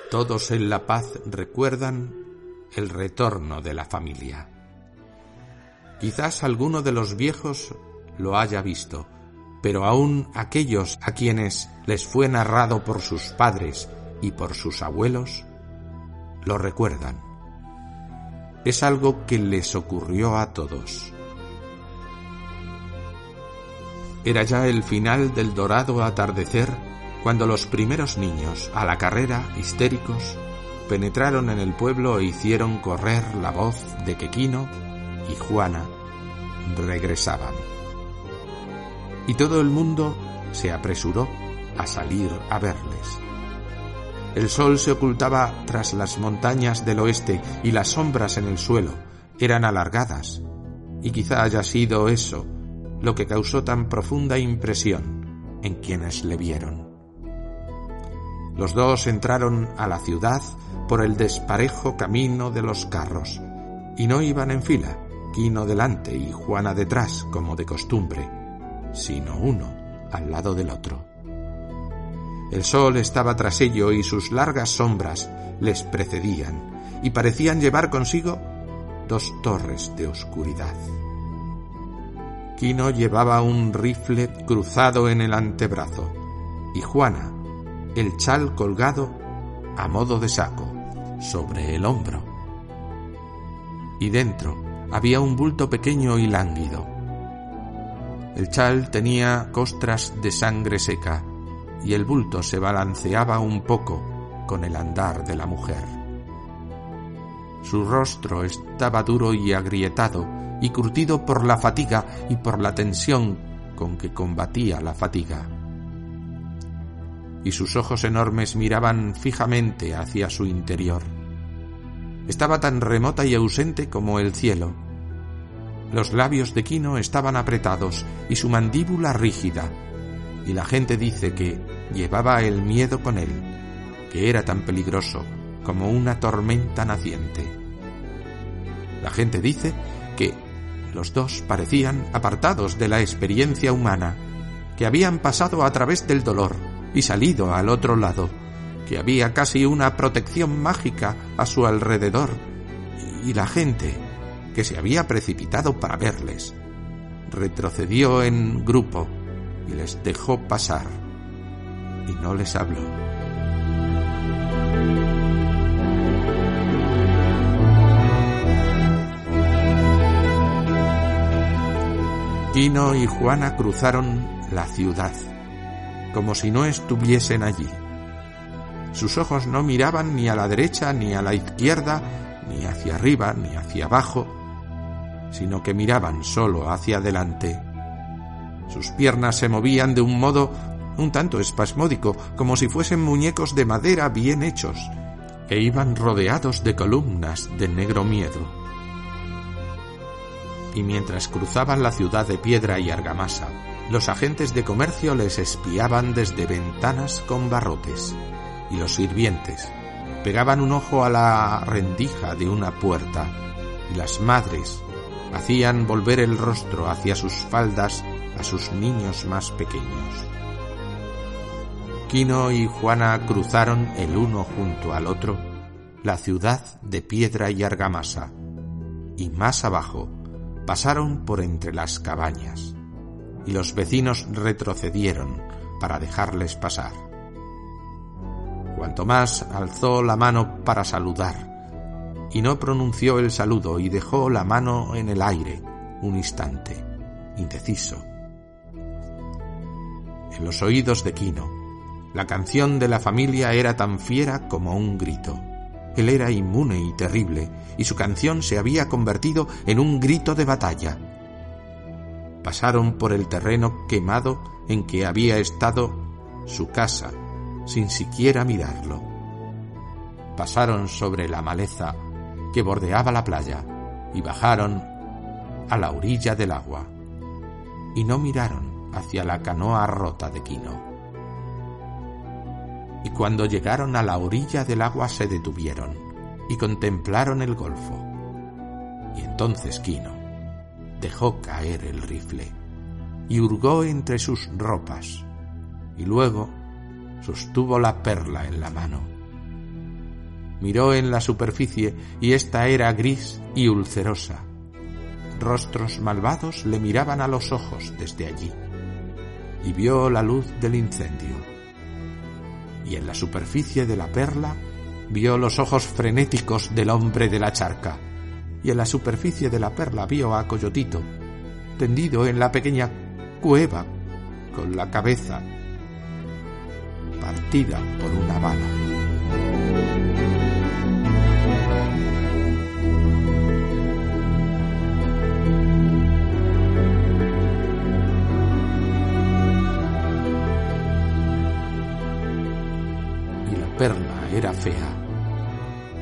Todos en La Paz recuerdan el retorno de la familia. Quizás alguno de los viejos lo haya visto, pero aún aquellos a quienes les fue narrado por sus padres y por sus abuelos, lo recuerdan. Es algo que les ocurrió a todos. Era ya el final del dorado atardecer cuando los primeros niños, a la carrera, histéricos, penetraron en el pueblo e hicieron correr la voz de que Quino y Juana regresaban. Y todo el mundo se apresuró a salir a verles. El sol se ocultaba tras las montañas del oeste y las sombras en el suelo eran alargadas, y quizá haya sido eso lo que causó tan profunda impresión en quienes le vieron. Los dos entraron a la ciudad por el desparejo camino de los carros, y no iban en fila, Quino delante y Juana detrás, como de costumbre, sino uno al lado del otro. El sol estaba tras ello y sus largas sombras les precedían y parecían llevar consigo dos torres de oscuridad. Quino llevaba un rifle cruzado en el antebrazo y Juana el chal colgado a modo de saco sobre el hombro. Y dentro había un bulto pequeño y lánguido. El chal tenía costras de sangre seca y el bulto se balanceaba un poco con el andar de la mujer. Su rostro estaba duro y agrietado y curtido por la fatiga y por la tensión con que combatía la fatiga y sus ojos enormes miraban fijamente hacia su interior. Estaba tan remota y ausente como el cielo. Los labios de Quino estaban apretados y su mandíbula rígida, y la gente dice que llevaba el miedo con él, que era tan peligroso como una tormenta naciente. La gente dice que los dos parecían apartados de la experiencia humana, que habían pasado a través del dolor, y salido al otro lado, que había casi una protección mágica a su alrededor, y la gente, que se había precipitado para verles, retrocedió en grupo y les dejó pasar, y no les habló. Quino y Juana cruzaron la ciudad como si no estuviesen allí. Sus ojos no miraban ni a la derecha ni a la izquierda, ni hacia arriba ni hacia abajo, sino que miraban solo hacia adelante. Sus piernas se movían de un modo un tanto espasmódico, como si fuesen muñecos de madera bien hechos, e iban rodeados de columnas de negro miedo. Y mientras cruzaban la ciudad de piedra y argamasa, los agentes de comercio les espiaban desde ventanas con barrotes y los sirvientes pegaban un ojo a la rendija de una puerta y las madres hacían volver el rostro hacia sus faldas a sus niños más pequeños. Quino y Juana cruzaron el uno junto al otro la ciudad de piedra y argamasa y más abajo pasaron por entre las cabañas, y los vecinos retrocedieron para dejarles pasar. Cuanto más alzó la mano para saludar, y no pronunció el saludo y dejó la mano en el aire un instante, indeciso. En los oídos de Quino, la canción de la familia era tan fiera como un grito. Él era inmune y terrible, y su canción se había convertido en un grito de batalla. Pasaron por el terreno quemado en que había estado su casa, sin siquiera mirarlo. Pasaron sobre la maleza que bordeaba la playa y bajaron a la orilla del agua. Y no miraron hacia la canoa rota de Quino y cuando llegaron a la orilla del agua se detuvieron y contemplaron el golfo. Y entonces Quino dejó caer el rifle y hurgó entre sus ropas y luego sostuvo la perla en la mano. Miró en la superficie y ésta era gris y ulcerosa. Rostros malvados le miraban a los ojos desde allí y vio la luz del incendio y en la superficie de la perla vio los ojos frenéticos del hombre de la charca, y en la superficie de la perla vio a Coyotito, tendido en la pequeña cueva, con la cabeza partida por una bala. perla era fea.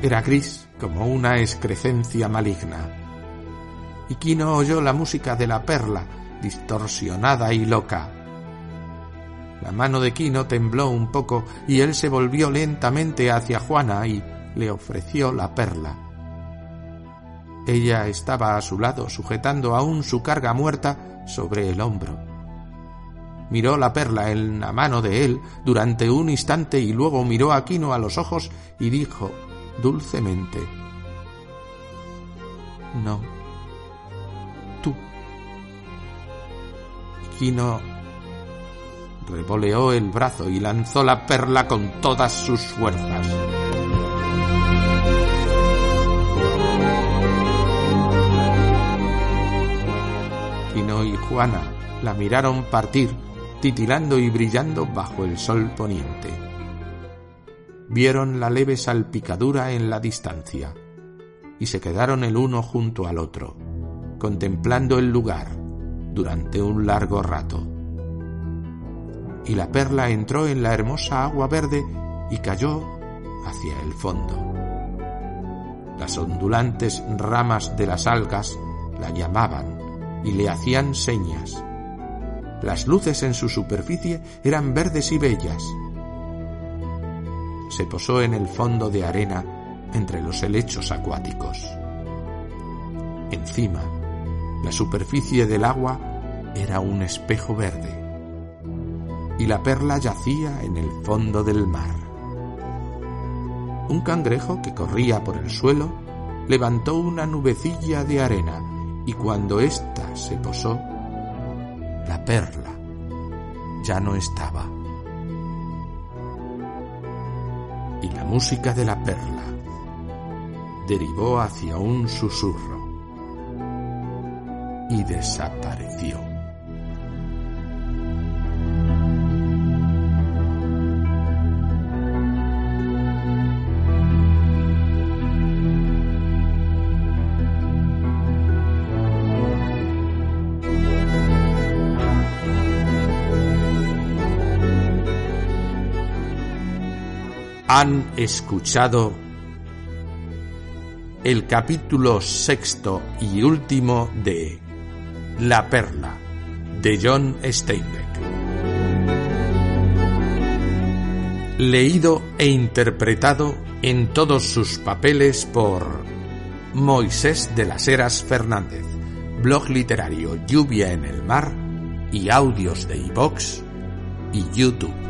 Era gris como una excrescencia maligna. Y Quino oyó la música de la perla, distorsionada y loca. La mano de Quino tembló un poco y él se volvió lentamente hacia Juana y le ofreció la perla. Ella estaba a su lado sujetando aún su carga muerta sobre el hombro miró la perla en la mano de él durante un instante y luego miró a Quino a los ojos y dijo dulcemente No. Tú. Quino revoleó el brazo y lanzó la perla con todas sus fuerzas. Quino y Juana la miraron partir titilando y brillando bajo el sol poniente. Vieron la leve salpicadura en la distancia y se quedaron el uno junto al otro, contemplando el lugar durante un largo rato. Y la perla entró en la hermosa agua verde y cayó hacia el fondo. Las ondulantes ramas de las algas la llamaban y le hacían señas las luces en su superficie eran verdes y bellas. Se posó en el fondo de arena entre los helechos acuáticos. Encima, la superficie del agua era un espejo verde y la perla yacía en el fondo del mar. Un cangrejo que corría por el suelo levantó una nubecilla de arena y cuando ésta se posó, la perla ya no estaba. Y la música de la perla derivó hacia un susurro y desapareció. Han escuchado el capítulo sexto y último de La Perla de John Steinbeck. Leído e interpretado en todos sus papeles por Moisés de las Heras Fernández, blog literario Lluvia en el Mar y audios de iVox y YouTube.